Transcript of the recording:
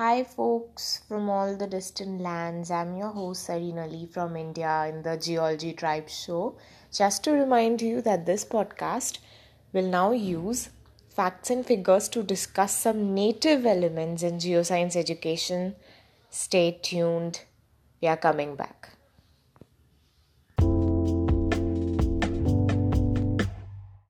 Hi, folks from all the distant lands. I'm your host, Sareen Ali from India in the Geology Tribe Show. Just to remind you that this podcast will now use facts and figures to discuss some native elements in geoscience education. Stay tuned. We are coming back.